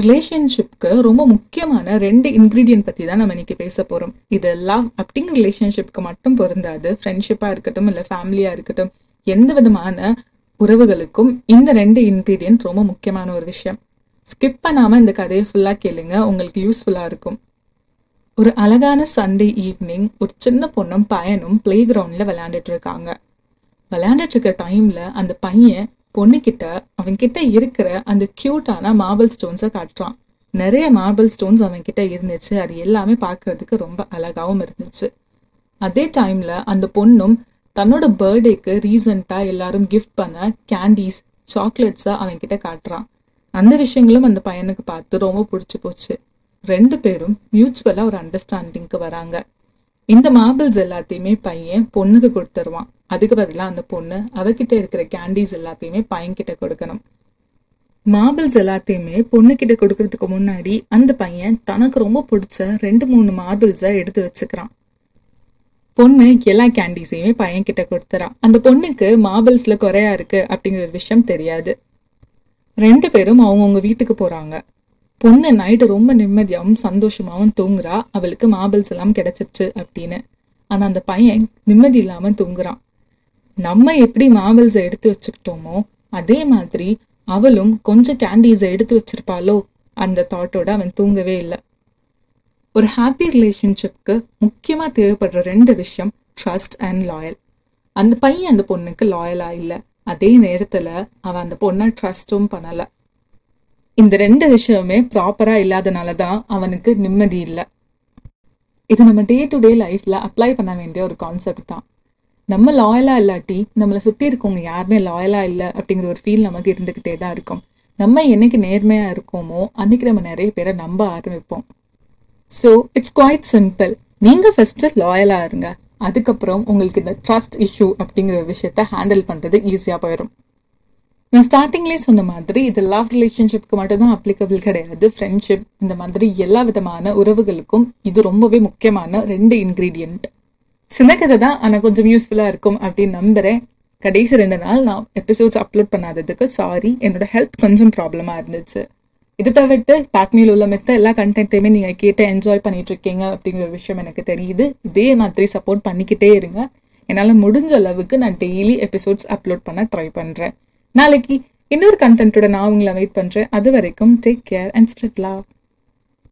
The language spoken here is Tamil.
ரிலேஷன்ஷிப்க்கு ரொம்ப முக்கியமான ரெண்டு இன்க்ரீடியன்ட் பற்றி தான் நம்ம இன்னைக்கு பேச போகிறோம் இது லவ் அப்படிங்கிற ரிலேஷன்ஷிப்க்கு மட்டும் பொருந்தாது. ஃப்ரெண்ட்ஷிப்பாக இருக்கட்டும் இல்லை ஃபேமிலியாக இருக்கட்டும் எந்த விதமான உறவுகளுக்கும் இந்த ரெண்டு இன்க்ரீடியன்ட் ரொம்ப முக்கியமான ஒரு விஷயம். ஸ்கிப் பண்ணாம இந்த கதையை ஃபுல்லாக கேளுங்க. உங்களுக்கு யூஸ்ஃபுல்லாக இருக்கும். ஒரு அழகான சண்டே ஈவினிங் ஒரு சின்ன பொண்ணும் பையனும் பிளே கிரவுண்ட்ல விளையாண்டுட்டு இருக்காங்க. விளையாண்டுட்டு இருக்க டைம்ல அந்த பையன் பொண்ணுக்கிட்ட அவன் கிட்ட இருக்கிற அந்த கியூட்டான மார்பிள் ஸ்டோன்ஸை காட்டுறான். நிறைய மார்பிள் ஸ்டோன்ஸ் அவன் கிட்ட இருந்துச்சு. அது எல்லாமே பார்க்கறதுக்கு ரொம்ப அழகாகவும் இருந்துச்சு. அதே டைம்ல அந்த பொண்ணும் தன்னோட பர்த்டேக்கு ரீசண்டாக எல்லாரும் கிஃப்ட் பண்ண கேண்டீஸ் சாக்லேட்ஸை அவன் கிட்ட காட்டுறான். அந்த விஷயங்களும் அந்த பையனுக்கு பார்த்து ரொம்ப பிடிச்சி போச்சு. ரெண்டு பேரும் மியூச்சுவலாக ஒரு அண்டர்ஸ்டாண்டிங்க்கு வராங்க. இந்த மார்பிள்ஸ் எல்லாத்தையுமே பையன் பொண்ணுக்கு கொடுத்துருவான். அதுக்கு பதிலாக அந்த பொண்ணு அவகிட்ட இருக்கிற கேண்டீஸ் எல்லாத்தையுமே பையன் கிட்ட கொடுக்கணும். மார்பிள்ஸ் எல்லாத்தையுமே பொண்ணுக்கிட்ட கொடுக்கறதுக்கு முன்னாடி அந்த பையன் தனக்கு ரொம்ப பிடிச்ச ரெண்டு மூணு மார்பிள்ஸை எடுத்து வச்சுக்கிறான். பொண்ணு எல்லா கேண்டீஸையுமே பையன் கிட்ட கொடுத்துறான். அந்த பொண்ணுக்கு மார்பிள்ஸ்ல குறையா இருக்கு அப்படிங்கிற ஒரு விஷயம் தெரியாது. ரெண்டு பேரும் அவங்கவுங்க வீட்டுக்கு போறாங்க. பொண்ணு நைட்டு ரொம்ப நிம்மதியாகவும் சந்தோஷமாகவும் தூங்குறா. அவளுக்கு மார்பிள்ஸ் எல்லாம் கிடைச்சிருச்சு அப்படின்னு. ஆனால் அந்த பையன் நிம்மதி இல்லாமல் தூங்குறான். நம்ம எப்படி மாபிள்ஸை எடுத்து வச்சுக்கிட்டோமோ அதே மாதிரி அவளும் கொஞ்சம் கேண்டீஸை எடுத்து வச்சிருப்பாளோ அந்த தாட்டோட அவன் தூங்கவே இல்லை. ஒரு ஹாப்பி ரிலேஷன்ஷிப்க்கு முக்கியமாக தேவைப்படுற ரெண்டு விஷயம் ட்ரஸ்ட் அண்ட் லாயல் அந்த பையன் அந்த பொண்ணுக்கு லாயலாக இல்லை. அதே நேரத்தில் அவன் அந்த பொண்ணை ட்ரஸ்ட்டும் பண்ணலை. இந்த ரெண்டு விஷயமே ப்ராப்பராக இல்லாதனால தான் அவனுக்கு நிம்மதி இல்லை. இது நம்ம டே டு டே லைஃப்பில் அப்ளை பண்ண வேண்டிய ஒரு கான்செப்ட் தான். நம்ம லாயலாக இல்லாட்டி நம்மளை சுற்றி இருக்கவங்க யாருமே லாயலாக இல்லை அப்படிங்கிற ஒரு ஃபீல் நமக்கு இருந்துக்கிட்டே தான் இருக்கும். நம்ம என்னைக்கு நேர்மையாக இருக்கோமோ அன்றைக்கி நம்ம நிறைய பேரை நம்ப ஆரம்பிப்போம். ஸோ இட்ஸ் குவாய்ட் சிம்பிள் நீங்கள் ஃபஸ்ட்டு லாயலாக இருங்க. அதுக்கப்புறம் உங்களுக்கு இந்த ட்ரஸ்ட் இஷ்யூ அப்படிங்கிற ஒரு விஷயத்த ஹேண்டில் பண்ணுறது ஈஸியாக போயிடும். நான் ஸ்டார்டிங்லேயே சொன்ன மாதிரி இது லவ் ரிலேஷன்ஷிப்க்கு மட்டும் தான் அப்ளிகபிள் கிடையாது. ஃப்ரெண்ட்ஷிப் இந்த மாதிரி எல்லா விதமான உறவுகளுக்கும் இது ரொம்பவே முக்கியமான ரெண்டு இன்கிரீடியன்ட் சின்ன கதை தான் ஆனால் கொஞ்சம் யூஸ்ஃபுல்லாக இருக்கும் அப்படின்னு நம்புகிறேன் கடைசி ரெண்டு நாள் நான் எபிசோட்ஸ் அப்லோட் பண்ணாததுக்கு சாரி என்னோட ஹெல்த் கொஞ்சம் ப்ராப்ளமாக இருந்துச்சு. இது தவிர்த்து பேக்மியில் உள்ள மெத்த எல்லா கண்டென்ட்டையுமே நீங்கள் கேட்டு என்ஜாய் பண்ணிட்டு இருக்கீங்க அப்படிங்கிற ஒரு விஷயம் எனக்கு தெரியுது. இதே மாதிரி சப்போர்ட் பண்ணிக்கிட்டே இருங்க. என்னால் முடிஞ்ச அளவுக்கு நான் டெய்லி எபிசோட்ஸ் அப்லோட் பண்ண ட்ரை பண்ணுறேன் நாளைக்கு இன்னொரு கண்டென்ட்டுடன் நான் உங்களை வெயிட் பண்ணுறேன் அது வரைக்கும் take care and spread love